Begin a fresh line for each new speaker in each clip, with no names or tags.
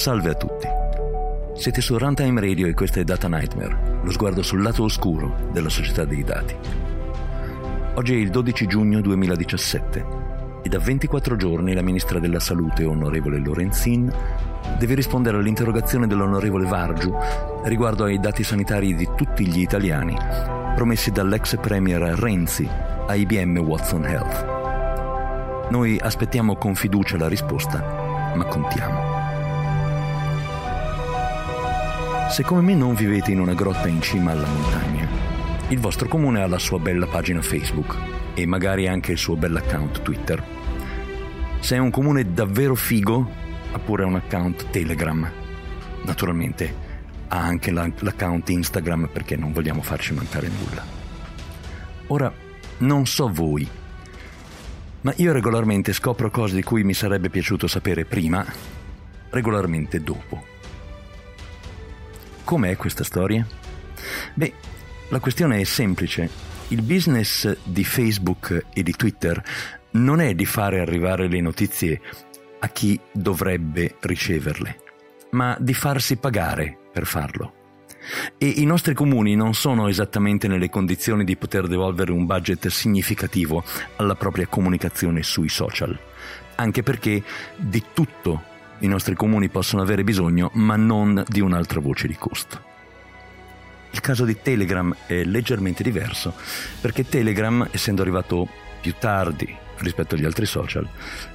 Salve a tutti. Siete su Runtime Radio e questa è Data Nightmare, lo sguardo sul lato oscuro della società dei dati. Oggi è il 12 giugno 2017 e da 24 giorni la ministra della Salute, onorevole Lorenzin, deve rispondere all'interrogazione dell'onorevole Vargiu riguardo ai dati sanitari di tutti gli italiani promessi dall'ex premier Renzi a IBM Watson Health. Noi aspettiamo con fiducia la risposta, ma contiamo. Se come me non vivete in una grotta in cima alla montagna, il vostro comune ha la sua bella pagina Facebook e magari anche il suo bell'account Twitter. Se è un comune davvero figo, ha pure un account Telegram. Naturalmente ha anche l'account Instagram perché non vogliamo farci mancare nulla. Ora, non so voi, ma io regolarmente scopro cose di cui mi sarebbe piaciuto sapere prima, regolarmente dopo. Com'è questa storia? Beh, la questione è semplice. Il business di Facebook e di Twitter non è di fare arrivare le notizie a chi dovrebbe riceverle, ma di farsi pagare per farlo. E i nostri comuni non sono esattamente nelle condizioni di poter devolvere un budget significativo alla propria comunicazione sui social, anche perché di tutto i nostri comuni possono avere bisogno, ma non di un'altra voce di costo. Il caso di Telegram è leggermente diverso, perché Telegram, essendo arrivato più tardi rispetto agli altri social,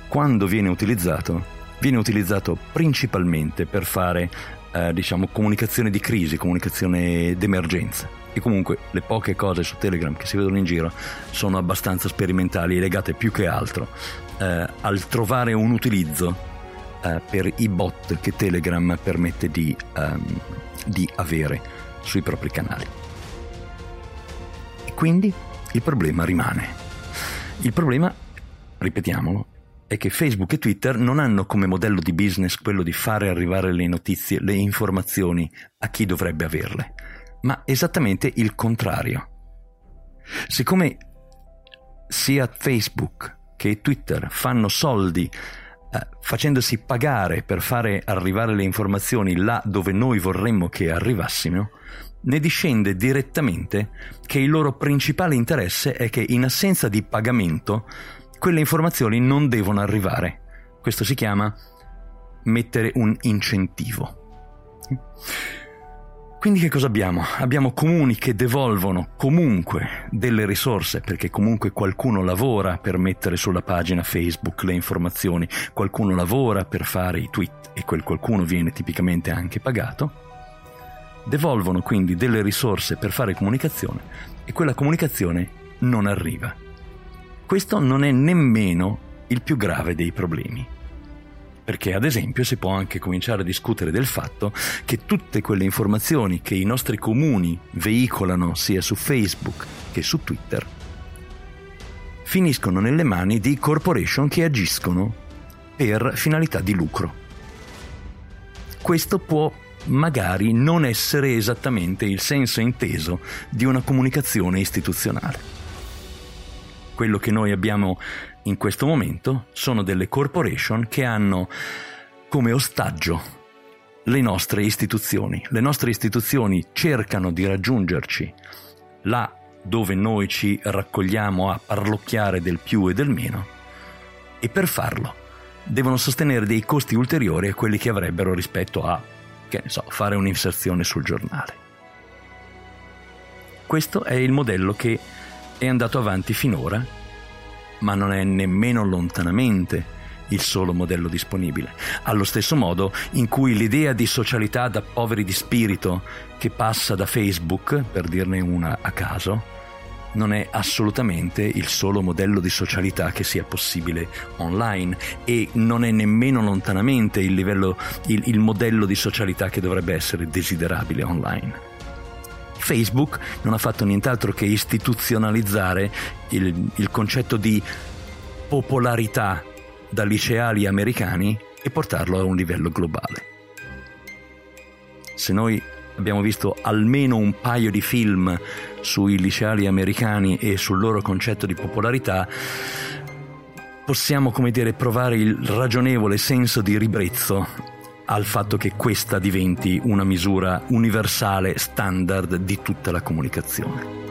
quando viene utilizzato, viene utilizzato principalmente per fare, eh, diciamo, comunicazione di crisi, comunicazione d'emergenza. E comunque le poche cose su Telegram che si vedono in giro sono abbastanza sperimentali e legate più che altro eh, al trovare un utilizzo eh, per i bot che Telegram permette di, um, di avere sui propri canali. E quindi il problema rimane. Il problema, ripetiamolo, è che Facebook e Twitter non hanno come modello di business quello di fare arrivare le notizie, le informazioni a chi dovrebbe averle, ma esattamente il contrario. Siccome sia Facebook che Twitter fanno soldi facendosi pagare per fare arrivare le informazioni là dove noi vorremmo che arrivassimo, ne discende direttamente che il loro principale interesse è che in assenza di pagamento quelle informazioni non devono arrivare. Questo si chiama mettere un incentivo. Quindi che cosa abbiamo? Abbiamo comuni che devolvono comunque delle risorse, perché comunque qualcuno lavora per mettere sulla pagina Facebook le informazioni, qualcuno lavora per fare i tweet e quel qualcuno viene tipicamente anche pagato. Devolvono quindi delle risorse per fare comunicazione e quella comunicazione non arriva. Questo non è nemmeno il più grave dei problemi perché ad esempio si può anche cominciare a discutere del fatto che tutte quelle informazioni che i nostri comuni veicolano sia su Facebook che su Twitter finiscono nelle mani di corporation che agiscono per finalità di lucro. Questo può magari non essere esattamente il senso inteso di una comunicazione istituzionale. Quello che noi abbiamo in questo momento sono delle corporation che hanno come ostaggio le nostre istituzioni. Le nostre istituzioni cercano di raggiungerci là dove noi ci raccogliamo a parlocchiare del più e del meno e per farlo devono sostenere dei costi ulteriori a quelli che avrebbero rispetto a, che ne so, fare un'inserzione sul giornale. Questo è il modello che è andato avanti finora ma non è nemmeno lontanamente il solo modello disponibile. Allo stesso modo in cui l'idea di socialità da poveri di spirito che passa da Facebook, per dirne una a caso, non è assolutamente il solo modello di socialità che sia possibile online e non è nemmeno lontanamente il, livello, il, il modello di socialità che dovrebbe essere desiderabile online. Facebook non ha fatto nient'altro che istituzionalizzare il, il concetto di popolarità da liceali americani e portarlo a un livello globale. Se noi abbiamo visto almeno un paio di film sui liceali americani e sul loro concetto di popolarità, possiamo, come dire, provare il ragionevole senso di ribrezzo al fatto che questa diventi una misura universale, standard di tutta la comunicazione.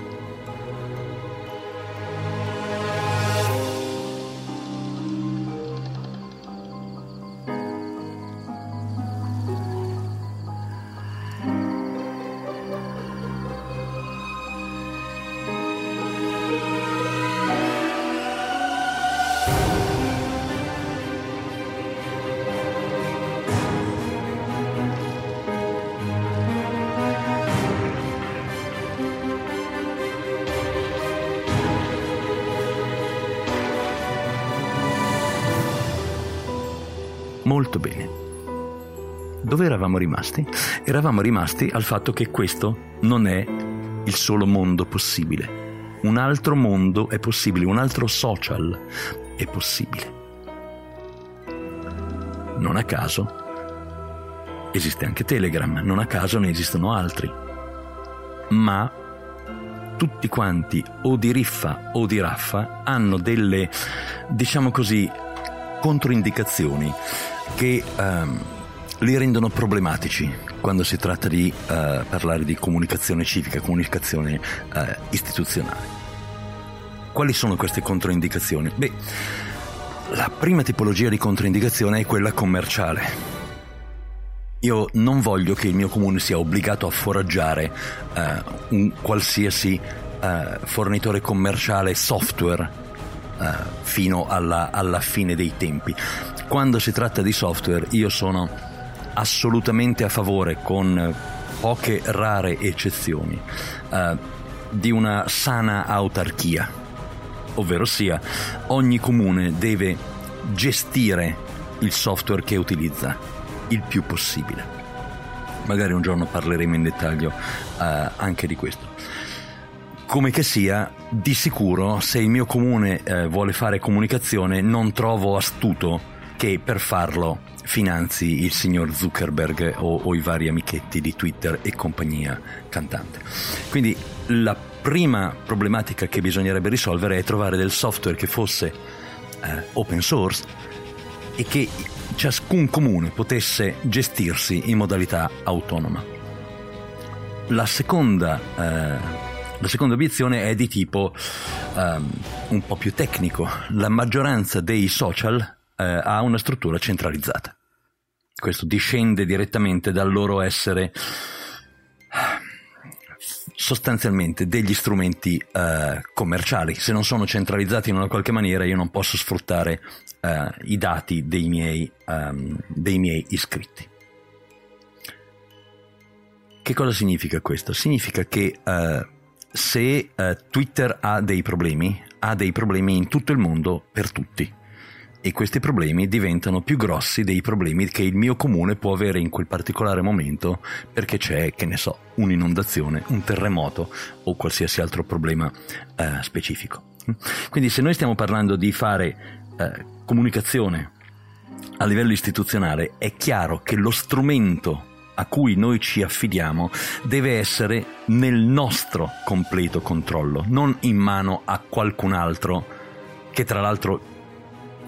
Molto bene. Dove eravamo rimasti? Eravamo rimasti al fatto che questo non è il solo mondo possibile. Un altro mondo è possibile, un altro social è possibile. Non a caso esiste anche Telegram, non a caso ne esistono altri. Ma tutti quanti, o di riffa o di raffa, hanno delle, diciamo così, controindicazioni che um, li rendono problematici quando si tratta di uh, parlare di comunicazione civica, comunicazione uh, istituzionale. Quali sono queste controindicazioni? Beh, la prima tipologia di controindicazione è quella commerciale. Io non voglio che il mio comune sia obbligato a foraggiare uh, un qualsiasi fornitore commerciale software fino alla, alla fine dei tempi quando si tratta di software io sono assolutamente a favore, con poche rare eccezioni, uh, di una sana autarchia, ovvero sia ogni comune deve gestire il software che utilizza il più possibile. Magari un giorno parleremo in dettaglio uh, anche di questo. Come che sia, di sicuro se il mio comune uh, vuole fare comunicazione non trovo astuto che per farlo finanzi il signor Zuckerberg o, o, i vari amichetti di Twitter e compagnia cantante. Quindi la prima problematica che bisognerebbe risolvere è trovare del software che fosse eh, open source e che ciascun comune potesse gestirsi in modalità autonoma. La seconda, eh, la seconda obiezione è di tipo um, un po' più tecnico. La maggioranza dei social eh, ha una struttura centralizzata. Questo discende direttamente dal loro essere sostanzialmente degli strumenti eh, commerciali. Se non sono centralizzati in una qualche maniera, io non posso sfruttare eh, i dati dei miei, um, dei miei iscritti. Che cosa significa questo? Significa che uh, se uh, Twitter ha dei problemi, ha dei problemi in tutto il mondo per tutti e questi problemi diventano più grossi dei problemi che il mio comune può avere in quel particolare momento perché c'è, che ne so, un'inondazione, un terremoto o qualsiasi altro problema eh, specifico. Quindi se noi stiamo parlando di fare eh, comunicazione a livello istituzionale, è chiaro che lo strumento a cui noi ci affidiamo deve essere nel nostro completo controllo, non in mano a qualcun altro che tra l'altro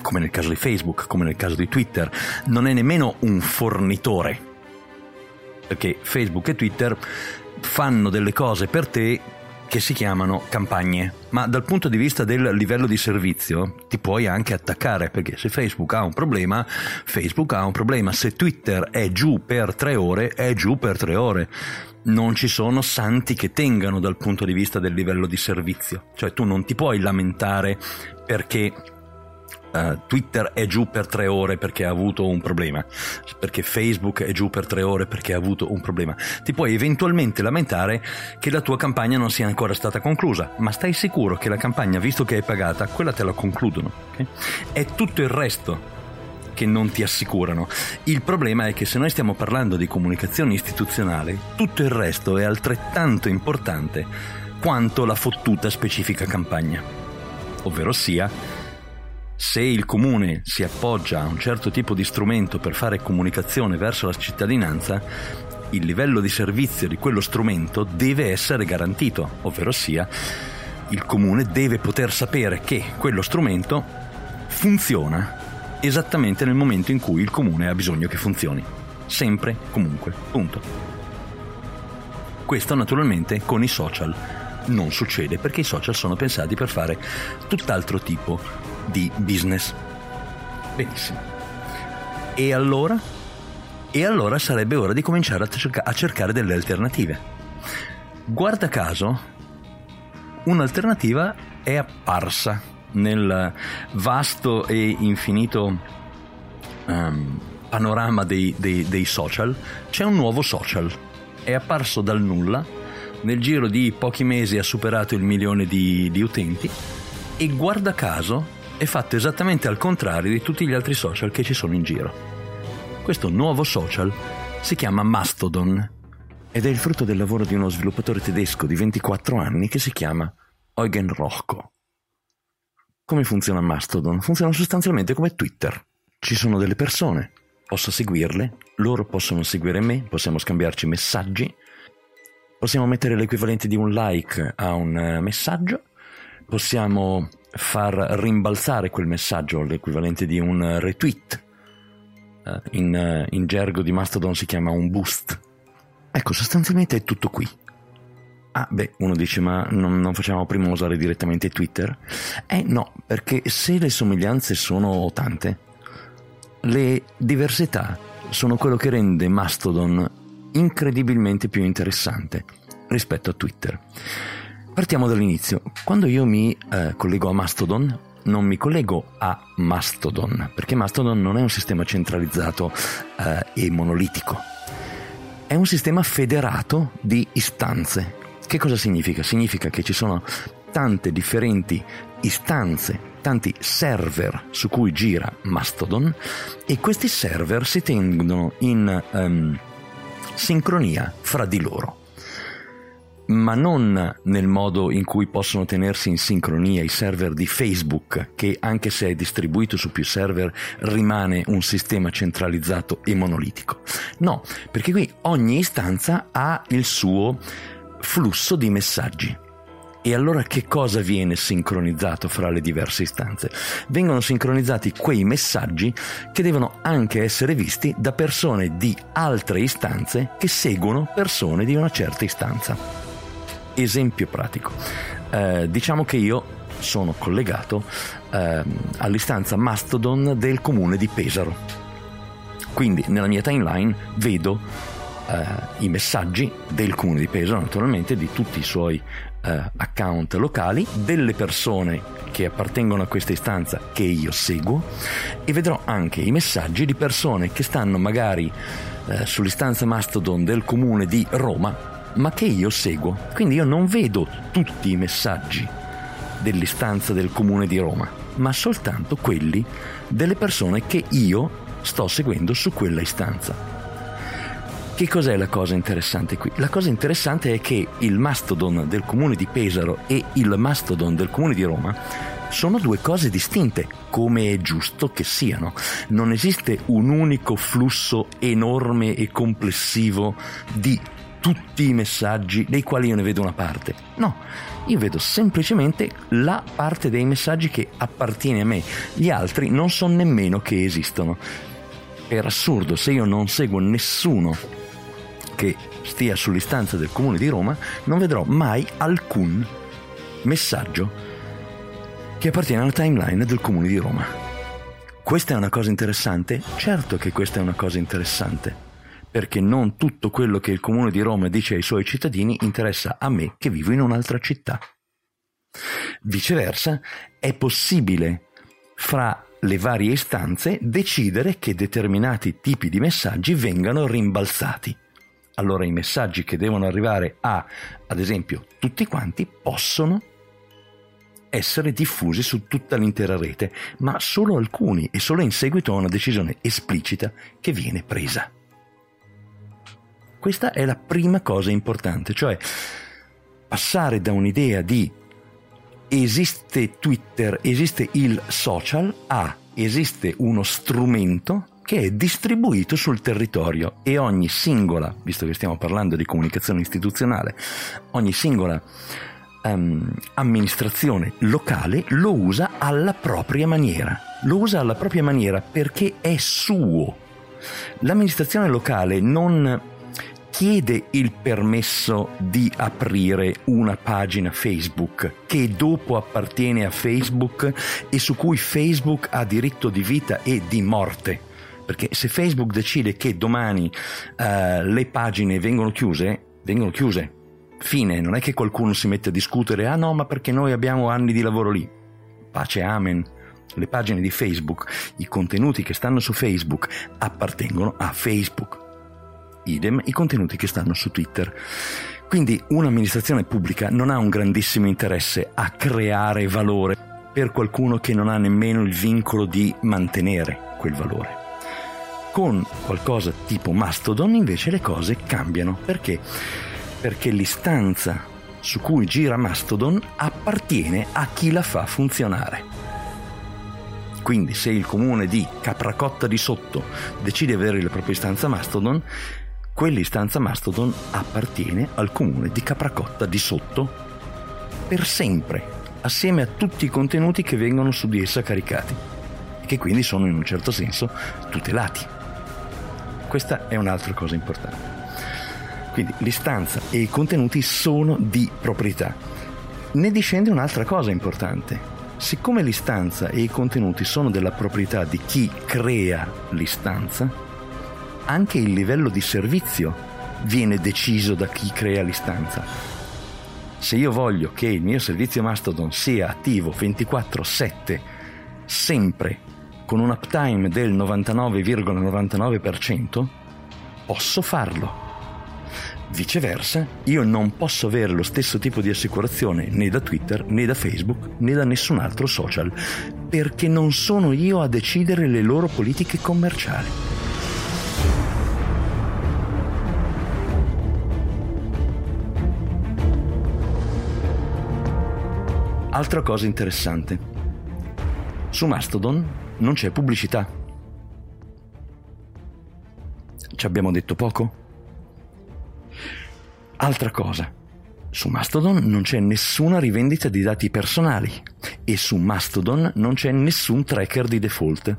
come nel caso di Facebook, come nel caso di Twitter, non è nemmeno un fornitore, perché Facebook e Twitter fanno delle cose per te che si chiamano campagne, ma dal punto di vista del livello di servizio ti puoi anche attaccare, perché se Facebook ha un problema, Facebook ha un problema, se Twitter è giù per tre ore, è giù per tre ore. Non ci sono santi che tengano dal punto di vista del livello di servizio, cioè tu non ti puoi lamentare perché uh, Twitter è giù per tre ore perché ha avuto un problema, perché Facebook è giù per tre ore perché ha avuto un problema. Ti puoi eventualmente lamentare che la tua campagna non sia ancora stata conclusa, ma stai sicuro che la campagna, visto che è pagata, quella te la concludono. Okay? È tutto il resto che non ti assicurano. Il problema è che se noi stiamo parlando di comunicazione istituzionale, tutto il resto è altrettanto importante quanto la fottuta specifica campagna. Ovvero sia, se il comune si appoggia a un certo tipo di strumento per fare comunicazione verso la cittadinanza, il livello di servizio di quello strumento deve essere garantito, ovvero sia il comune deve poter sapere che quello strumento funziona esattamente nel momento in cui il comune ha bisogno che funzioni. sempre, comunque, punto. Questo naturalmente con i social non succede perché i social sono pensati per fare tutt'altro tipo di business. Benissimo. E allora? E allora sarebbe ora di cominciare a, cerca- a cercare delle alternative. Guarda caso, un'alternativa è apparsa nel vasto e infinito um, panorama dei, dei, dei social. C'è un nuovo social. È apparso dal nulla nel giro di pochi mesi ha superato il milione di, di utenti e guarda caso è fatto esattamente al contrario di tutti gli altri social che ci sono in giro. Questo nuovo social si chiama Mastodon ed è il frutto del lavoro di uno sviluppatore tedesco di 24 anni che si chiama Eugen Rochko. Come funziona Mastodon? Funziona sostanzialmente come Twitter. Ci sono delle persone, posso seguirle, loro possono seguire me, possiamo scambiarci messaggi, Possiamo mettere l'equivalente di un like a un eh, messaggio, possiamo far rimbalzare quel messaggio, l'equivalente di un retweet. Eh, in, eh, in gergo di Mastodon si chiama un boost. Ecco, sostanzialmente è tutto qui. Ah, beh, uno dice, ma non, non, facciamo prima usare direttamente Twitter? Eh no, perché se le somiglianze sono tante, le diversità sono quello che rende Mastodon incredibilmente più interessante rispetto a Twitter. Partiamo dall'inizio. Quando io mi eh, collego a Mastodon, non mi collego a Mastodon, perché Mastodon non è un sistema centralizzato eh, e monolitico. È un sistema federato di istanze. Che cosa significa? Significa che ci sono tante differenti istanze, tanti server su cui gira Mastodon e questi server si tengono in um, sincronia fra di loro ma non nel modo in cui possono tenersi in sincronia i server di Facebook, che anche se è distribuito su più server rimane un sistema centralizzato e monolitico. No, perché qui ogni istanza ha il suo flusso di messaggi. E allora che cosa viene sincronizzato fra le diverse istanze? Vengono sincronizzati quei messaggi che devono anche essere visti da persone di altre istanze che seguono persone di una certa istanza. Esempio pratico. Eh, diciamo che io sono collegato eh, all'istanza Mastodon del comune di Pesaro. Quindi nella mia timeline vedo eh, i messaggi del comune di Pesaro, naturalmente, di tutti i suoi eh, account locali delle persone che appartengono a questa istanza che io seguo e vedrò anche i messaggi di persone che stanno magari eh, sull'istanza Mastodon del comune di Roma ma che io seguo. Quindi io non vedo tutti i messaggi dell'istanza del comune di Roma, ma soltanto quelli delle persone che io sto seguendo su quella istanza. Che cos'è la cosa interessante qui? La cosa interessante è che il mastodon del comune di Pesaro e il mastodon del comune di Roma sono due cose distinte, come è giusto che siano. Non esiste un unico flusso enorme e complessivo di tutti i messaggi dei quali io ne vedo una parte. No, io vedo semplicemente la parte dei messaggi che appartiene a me. Gli altri non so nemmeno che esistono. Per assurdo, se io non seguo nessuno che stia sull'istanza del comune di Roma, non vedrò mai alcun messaggio che appartiene alla timeline del comune di Roma. Questa è una cosa interessante? Certo che questa è una cosa interessante, perché non tutto quello che il comune di Roma dice ai suoi cittadini interessa a me che vivo in un'altra città. Viceversa, è possibile fra le varie istanze decidere che determinati tipi di messaggi vengano rimbalzati allora i messaggi che devono arrivare a, ad esempio, tutti quanti possono essere diffusi su tutta l'intera rete, ma solo alcuni e solo in seguito a una decisione esplicita che viene presa. Questa è la prima cosa importante, cioè passare da un'idea di esiste Twitter, esiste il social a esiste uno strumento che è distribuito sul territorio e ogni singola, visto che stiamo parlando di comunicazione istituzionale, ogni singola um, amministrazione locale lo usa alla propria maniera. Lo usa alla propria maniera perché è suo, L'amministrazione locale non chiede il permesso di aprire una pagina Facebook che dopo appartiene a Facebook e su cui Facebook ha diritto di vita e di morte. Perché se Facebook decide che domani uh, le pagine vengono chiuse, vengono chiuse. Fine, non è che qualcuno si mette a discutere, ah no, ma perché noi abbiamo anni di lavoro lì. Pace, amen. Le pagine di Facebook, i contenuti che stanno su Facebook appartengono a Facebook idem i contenuti che stanno su Twitter. Quindi un'amministrazione pubblica non ha un grandissimo interesse a creare valore per qualcuno che non ha nemmeno il vincolo di mantenere quel valore. Con qualcosa tipo Mastodon invece le cose cambiano. Perché? Perché l'istanza su cui gira Mastodon appartiene a chi la fa funzionare. Quindi se il comune di Capracotta di Sotto decide di avere la propria istanza Mastodon, quell'istanza Mastodon appartiene al comune di Capracotta di Sotto per sempre, assieme a tutti i contenuti che vengono su di essa caricati e che quindi sono in un certo senso tutelati. Questa è un'altra cosa importante. Quindi l'istanza e i contenuti sono di proprietà. Ne discende un'altra cosa importante. Siccome l'istanza e i contenuti sono della proprietà di chi crea l'istanza, anche il livello di servizio viene deciso da chi crea l'istanza. Se io voglio che il mio servizio Mastodon sia attivo 24/7 sempre con un uptime del 99,99%, posso farlo. Viceversa, io non posso avere lo stesso tipo di assicurazione né da Twitter, né da Facebook, né da nessun altro social, perché non sono io a decidere le loro politiche commerciali. Altra cosa interessante. Su Mastodon non c'è pubblicità. Ci abbiamo detto poco? Altra cosa. Su Mastodon non c'è nessuna rivendita di dati personali e su Mastodon non c'è nessun tracker di default,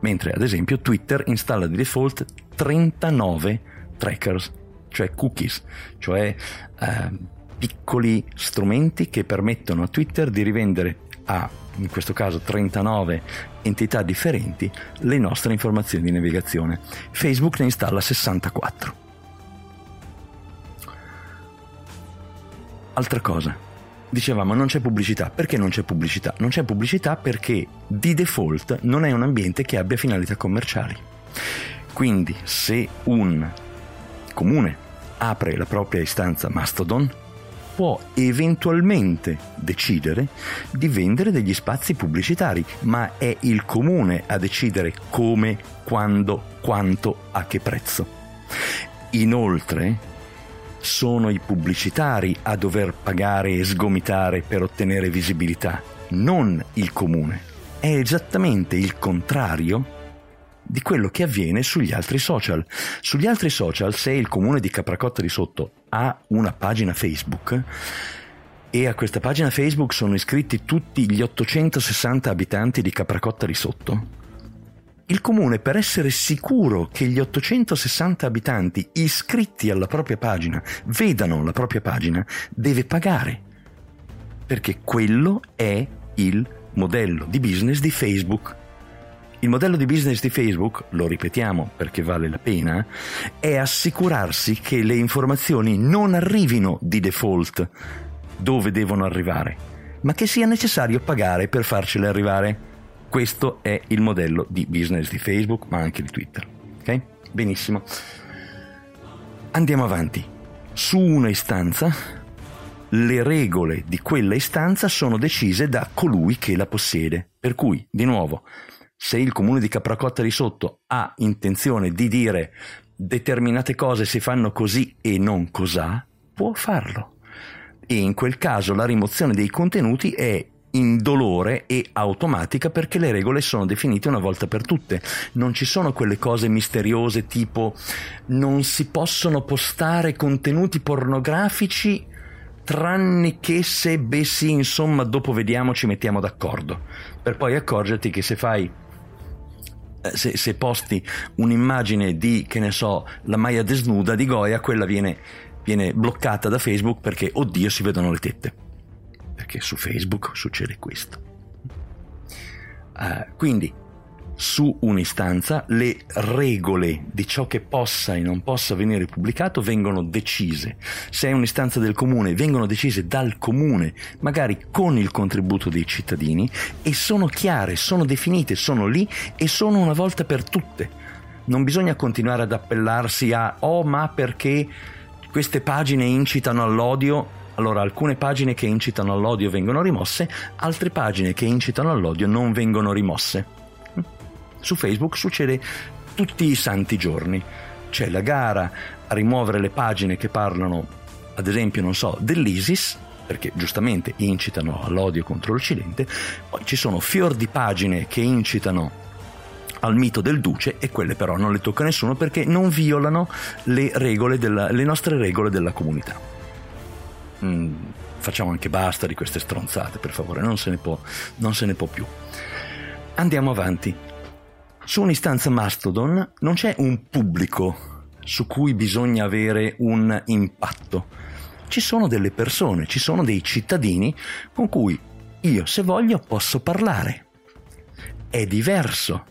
mentre ad esempio Twitter installa di default 39 trackers, cioè cookies, cioè eh, piccoli strumenti che permettono a Twitter di rivendere a, in questo caso, 39 entità differenti le nostre informazioni di navigazione. Facebook ne installa 64. Altra cosa, dicevamo non c'è pubblicità. Perché non c'è pubblicità? Non c'è pubblicità perché di default non è un ambiente che abbia finalità commerciali. Quindi se un comune apre la propria istanza Mastodon, può eventualmente decidere di vendere degli spazi pubblicitari, ma è il comune a decidere come, quando, quanto, a che prezzo. Inoltre, sono i pubblicitari a dover pagare e sgomitare per ottenere visibilità, non il comune. È esattamente il contrario di quello che avviene sugli altri social. Sugli altri social, se il comune di Capracotta di Sotto ha una pagina Facebook e a questa pagina Facebook sono iscritti tutti gli 860 abitanti di Capracotta di Sotto, il comune per essere sicuro che gli 860 abitanti iscritti alla propria pagina vedano la propria pagina, deve pagare. Perché quello è il modello di business di Facebook. Il modello di business di Facebook, lo ripetiamo perché vale la pena, è assicurarsi che le informazioni non arrivino di default dove devono arrivare, ma che sia necessario pagare per farcele arrivare. Questo è il modello di business di Facebook, ma anche di Twitter. Ok? Benissimo. Andiamo avanti. Su una istanza, le regole di quella istanza sono decise da colui che la possiede. Per cui, di nuovo, se il comune di Capracotta di Sotto ha intenzione di dire determinate cose si fanno così e non cos'ha, può farlo. E in quel caso la rimozione dei contenuti è indolore e automatica perché le regole sono definite una volta per tutte. Non ci sono quelle cose misteriose tipo non si possono postare contenuti pornografici tranne che se beh sì, insomma, dopo vediamo ci mettiamo d'accordo. Per poi accorgerti che se fai se, se, posti un'immagine di, che ne so, la Maya desnuda di Goya, quella viene, viene bloccata da Facebook perché, oddio, si vedono le tette. Perché su Facebook succede questo. Uh, quindi su un'istanza le regole di ciò che possa e non possa venire pubblicato vengono decise. Se è un'istanza del comune, vengono decise dal comune, magari con il contributo dei cittadini, e sono chiare, sono definite, sono lì e sono una volta per tutte. Non bisogna continuare ad appellarsi a oh ma perché queste pagine incitano all'odio allora, alcune pagine che incitano all'odio vengono rimosse, altre pagine che incitano all'odio non vengono rimosse. Su Facebook succede tutti i santi giorni. C'è la gara a rimuovere le pagine che parlano, ad esempio, non so, dell'ISIS, perché giustamente incitano all'odio contro l'Occidente, poi ci sono fior di pagine che incitano al mito del duce e quelle però non le tocca nessuno perché non violano le, della, le nostre regole della comunità. Mm, facciamo anche basta di queste stronzate, per favore, non se ne può, non se ne può più. Andiamo avanti. Su un'istanza Mastodon non c'è un pubblico su cui bisogna avere un impatto. Ci sono delle persone, ci sono dei cittadini con cui io, se voglio, posso parlare. È diverso.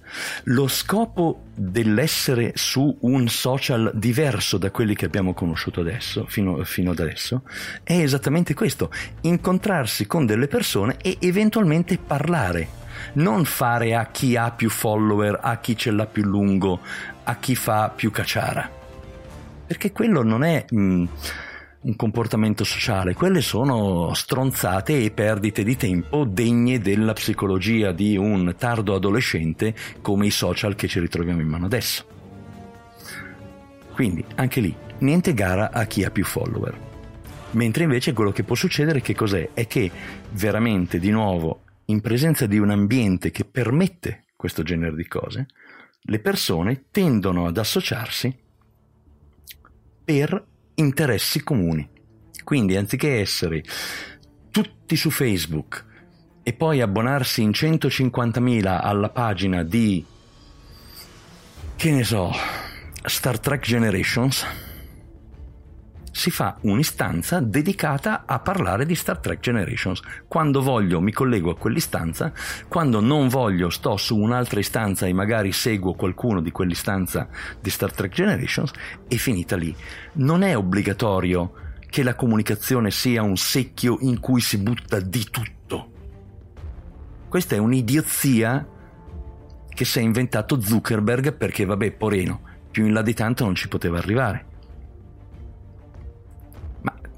Lo scopo dell'essere su un social diverso da quelli che abbiamo conosciuto adesso, fino, fino ad adesso, è esattamente questo, incontrarsi con delle persone e eventualmente parlare non fare a chi ha più follower, a chi ce l'ha più lungo, a chi fa più cacciara. Perché quello non è mh, mm, un comportamento sociale, quelle sono stronzate e perdite di tempo degne della psicologia di un tardo adolescente come i social che ci ritroviamo in mano adesso. Quindi anche lì, niente gara a chi ha più follower. Mentre invece quello che può succedere che cos'è? È che veramente di nuovo in presenza di un ambiente che permette questo genere di cose, le persone tendono ad associarsi per interessi comuni. Quindi anziché essere tutti su Facebook e poi abbonarsi in 150.000 alla pagina di, che ne so, Star Trek Generations, si fa un'istanza dedicata a parlare di Star Trek Generations. Quando voglio mi collego a quell'istanza, quando non voglio sto su un'altra istanza e magari seguo qualcuno di quell'istanza di Star Trek Generations e finita lì. Non è obbligatorio che la comunicazione sia un secchio in cui si butta di tutto. Questa è un'idiozia che si è inventato Zuckerberg perché vabbè, poreno, più in là di tanto non ci poteva arrivare.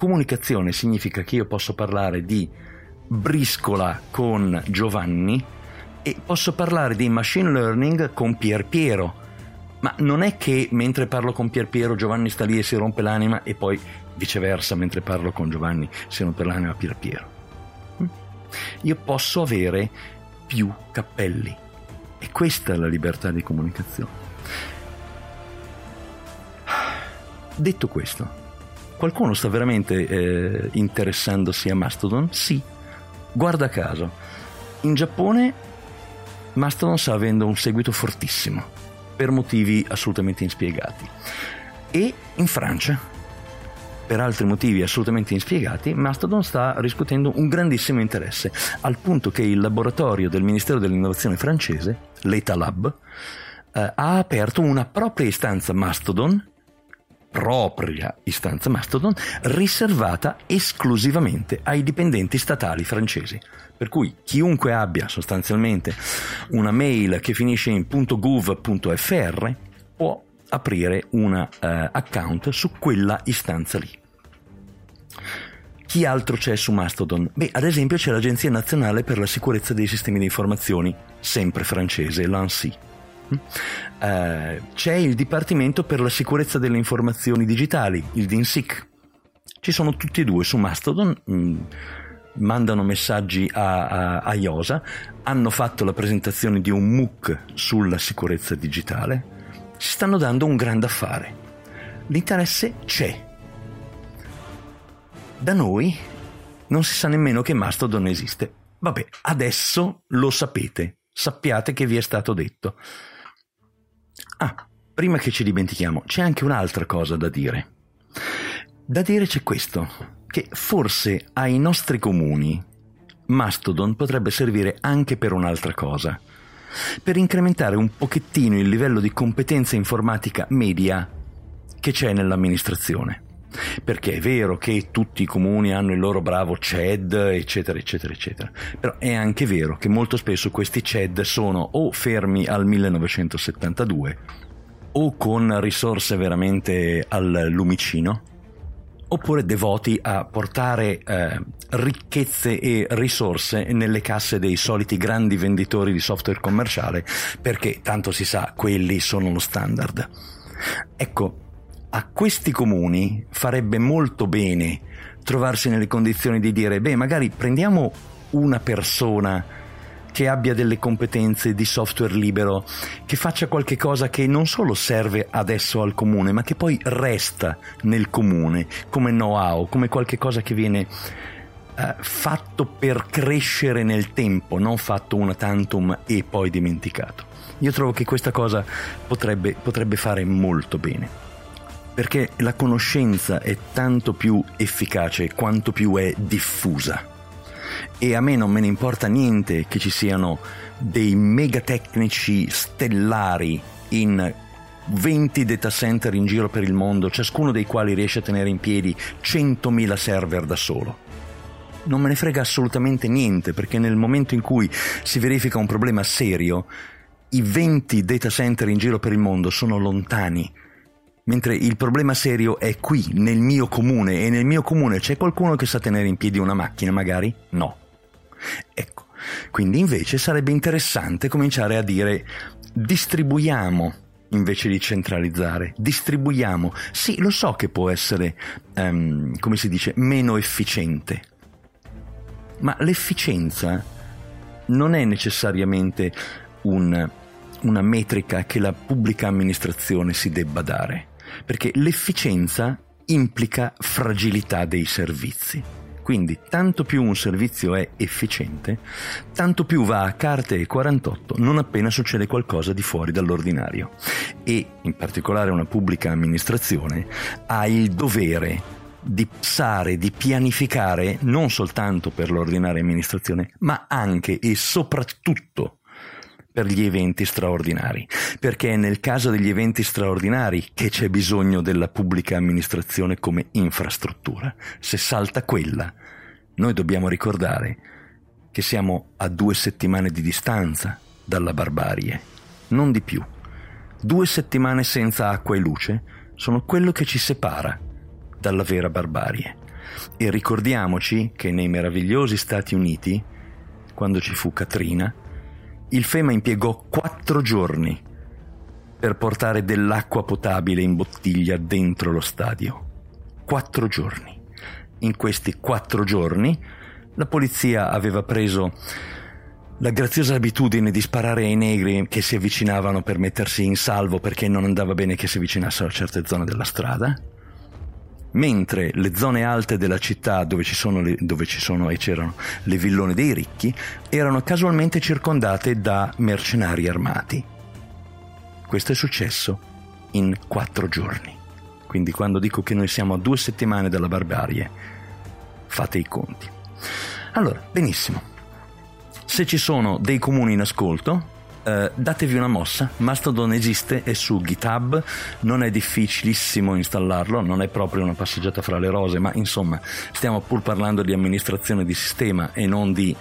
Comunicazione significa che io posso parlare di briscola con Giovanni e posso parlare di machine learning con Pier Piero. Ma non è che mentre parlo con Pier Piero Giovanni sta lì e si rompe l'anima e poi viceversa mentre parlo con Giovanni si rompe l'anima Pier Piero. Hm? Io posso avere più cappelli e questa è la libertà di comunicazione. Detto questo, Qualcuno sta veramente eh, interessandosi a Mastodon? Sì. Guarda caso, in Giappone Mastodon sta avendo un seguito fortissimo, per motivi assolutamente inspiegati. E in Francia, per altri motivi assolutamente inspiegati, Mastodon sta riscuotendo un grandissimo interesse, al punto che il laboratorio del Ministero dell'Innovazione francese, l'ETA Lab, eh, ha aperto una propria istanza Mastodon propria istanza Mastodon riservata esclusivamente ai dipendenti statali francesi. Per cui chiunque abbia sostanzialmente una mail che finisce in .gov.fr può aprire un uh, account su quella istanza lì. Chi altro c'è su Mastodon? Beh, ad esempio c'è l'Agenzia Nazionale per la Sicurezza dei Sistemi di Informazioni, sempre francese, l'ANSI Uh, c'è il Dipartimento per la sicurezza delle informazioni digitali, il DINSIC. Ci sono tutti e due su Mastodon, mh, mm, mandano messaggi a, a, a, IOSA, hanno fatto la presentazione di un MOOC sulla sicurezza digitale, si stanno dando un grande affare. L'interesse c'è. Da noi non si sa nemmeno che Mastodon esiste. Vabbè, adesso lo sapete, sappiate che vi è stato detto. Ah, prima che ci dimentichiamo, c'è anche un'altra cosa da dire. Da dire c'è questo, che forse ai nostri comuni Mastodon potrebbe servire anche per un'altra cosa, per incrementare un pochettino il livello di competenza informatica media che c'è nell'amministrazione. Perché è vero che tutti i comuni hanno il loro bravo CED, eccetera, eccetera, eccetera. Però è anche vero che molto spesso questi CED sono o fermi al 1972 o con risorse veramente al lumicino oppure devoti a portare eh, ricchezze e risorse nelle casse dei soliti grandi venditori di software commerciale perché tanto si sa quelli sono lo standard. Ecco, a questi comuni farebbe molto bene trovarsi nelle condizioni di dire, beh, magari prendiamo una persona che abbia delle competenze di software libero, che faccia qualche cosa che non solo serve adesso al comune, ma che poi resta nel comune come know-how, come qualche cosa che viene eh, fatto per crescere nel tempo, non fatto una tantum e poi dimenticato. Io trovo che questa cosa potrebbe, potrebbe fare molto bene perché la conoscenza è tanto più efficace quanto più è diffusa. E a me non me ne importa niente che ci siano dei megatecnici stellari in 20 data center in giro per il mondo, ciascuno dei quali riesce a tenere in piedi 100.000 server da solo. Non me ne frega assolutamente niente perché nel momento in cui si verifica un problema serio, i 20 data center in giro per il mondo sono lontani Mentre il problema serio è qui, nel mio comune, e nel mio comune c'è qualcuno che sa tenere in piedi una macchina, magari? No. Ecco, quindi invece sarebbe interessante cominciare a dire distribuiamo invece di centralizzare, distribuiamo. Sì, lo so che può essere, um, come si dice, meno efficiente, ma l'efficienza non è necessariamente un, una metrica che la pubblica amministrazione si debba dare perché l'efficienza implica fragilità dei servizi. Quindi tanto più un servizio è efficiente, tanto più va a carte e 48 non appena succede qualcosa di fuori dall'ordinario. E in particolare una pubblica amministrazione ha il dovere di pensare, di pianificare non soltanto per l'ordinaria amministrazione, ma anche e soprattutto per gli eventi straordinari, perché è nel caso degli eventi straordinari che c'è bisogno della pubblica amministrazione come infrastruttura. Se salta quella, noi dobbiamo ricordare che siamo a due settimane di distanza dalla barbarie, non di più. Due settimane senza acqua e luce sono quello che ci separa dalla vera barbarie. E ricordiamoci che nei meravigliosi Stati Uniti, quando ci fu Katrina, il FEMA impiegò quattro giorni per portare dell'acqua potabile in bottiglia dentro lo stadio. Quattro giorni. In questi quattro giorni la polizia aveva preso la graziosa abitudine di sparare ai negri che si avvicinavano per mettersi in salvo perché non andava bene che si avvicinassero a certe zone della strada mentre le zone alte della città dove ci sono, le, dove ci sono e c'erano le villone dei ricchi erano casualmente circondate da mercenari armati. Questo è successo in quattro giorni. Quindi quando dico che noi siamo a due settimane dalla barbarie, fate i conti. Allora, benissimo. Se ci sono dei comuni in ascolto, Uh, datevi una mossa, Mastodon esiste, è su GitHub, non è difficilissimo installarlo, non è proprio una passeggiata fra le rose, ma insomma stiamo pur parlando di amministrazione di sistema e non di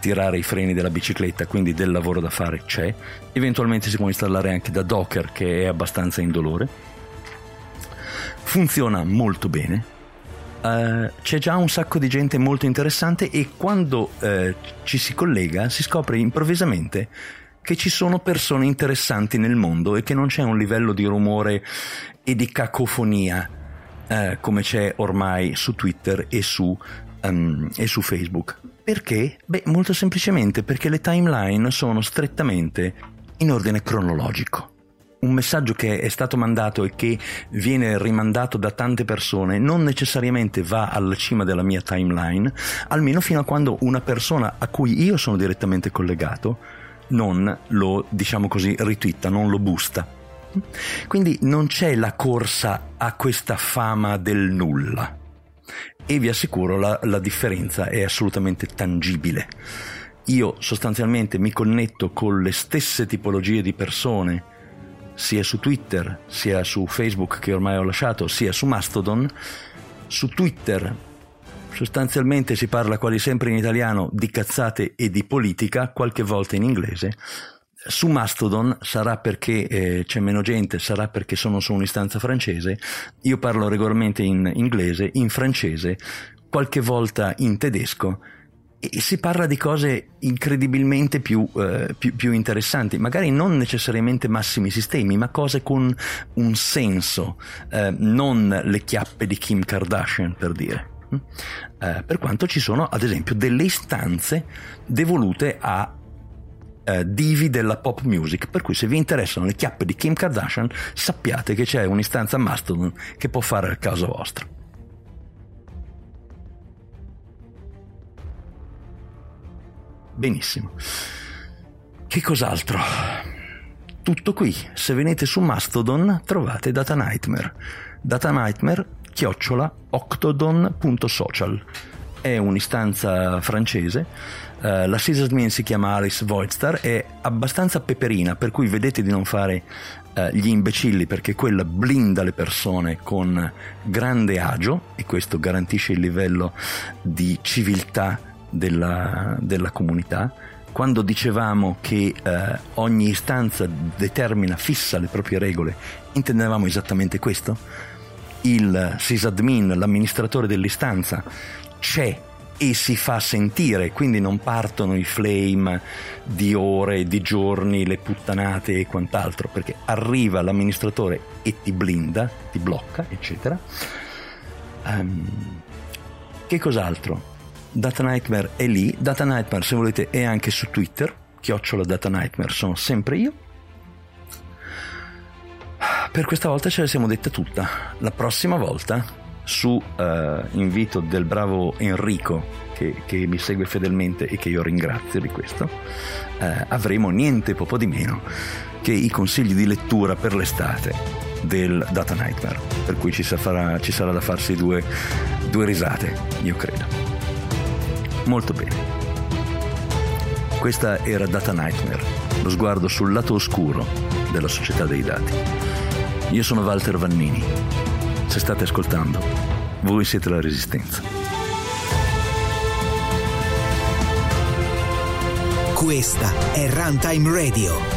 tirare i freni della bicicletta, quindi del lavoro da fare c'è. Eventualmente si può installare anche da Docker che è abbastanza indolore. Funziona molto bene, Uh, c'è già un sacco di gente molto interessante e quando uh, ci si collega si scopre improvvisamente che ci sono persone interessanti nel mondo e che non c'è un livello di rumore e di cacofonia eh, come c'è ormai su Twitter e su, um, e su Facebook. Perché? Beh, molto semplicemente perché le timeline sono strettamente in ordine cronologico un messaggio che è stato mandato e che viene rimandato da tante persone non necessariamente va alla cima della mia timeline, almeno fino a quando una persona a cui io sono direttamente collegato non lo, diciamo così, ritwitta, non lo busta. Quindi non c'è la corsa a questa fama del nulla e vi assicuro la, la differenza è assolutamente tangibile. Io sostanzialmente mi connetto con le stesse tipologie di persone sia su Twitter, sia su Facebook che ormai ho lasciato, sia su Mastodon. Su Twitter sostanzialmente si parla quasi sempre in italiano di cazzate e di politica, qualche volta in inglese. Su Mastodon sarà perché eh, c'è meno gente, sarà perché sono su un'istanza francese. Io parlo regolarmente in inglese, in francese, qualche volta in tedesco e si parla di cose incredibilmente più, eh, più, più, interessanti, magari non necessariamente massimi sistemi, ma cose con un senso, eh, non le chiappe di Kim Kardashian per dire. Eh, per quanto ci sono, ad esempio, delle istanze devolute a Uh, divi della pop music. Per cui, se vi interessano le chiappe di Kim Kardashian, sappiate che c'è un'istanza Mastodon che può fare il caso vostro. Benissimo. Che cos'altro? Tutto qui. Se venite su Mastodon trovate Data Nightmare. Data Nightmare chiocciola octodon.social. È un'istanza francese. Uh, la sysadmin si chiama Alice Voidstar, è abbastanza peperina, per cui vedete di non fare uh, gli imbecilli perché quella blinda le persone con grande agio e questo garantisce il livello di civiltà della, della comunità, quando dicevamo che eh, ogni istanza determina, fissa le proprie regole, intendevamo esattamente questo? Il sysadmin, l'amministratore dell'istanza, c'è e si fa sentire, quindi non partono i flame di ore, di giorni, le puttanate e quant'altro, perché arriva l'amministratore e ti blinda, ti blocca, eccetera. Um, che cos'altro? Data Nightmare è lì, Data Nightmare se volete è anche su Twitter, chiocciola Data Nightmare sono sempre io. Per questa volta ce la siamo detta tutta. La prossima volta, su uh, invito del bravo Enrico, che, che, mi segue fedelmente e che io ringrazio di questo, uh, avremo niente poco di meno che i consigli di lettura per l'estate del Data Nightmare. Per cui ci, sarà, ci sarà da farsi due, due risate, io credo. Molto bene. Questa era Data Nightmare, lo sguardo sul lato oscuro della società dei dati. Io sono Walter Vannini. Se state ascoltando, voi siete la resistenza.
Questa è Runtime Radio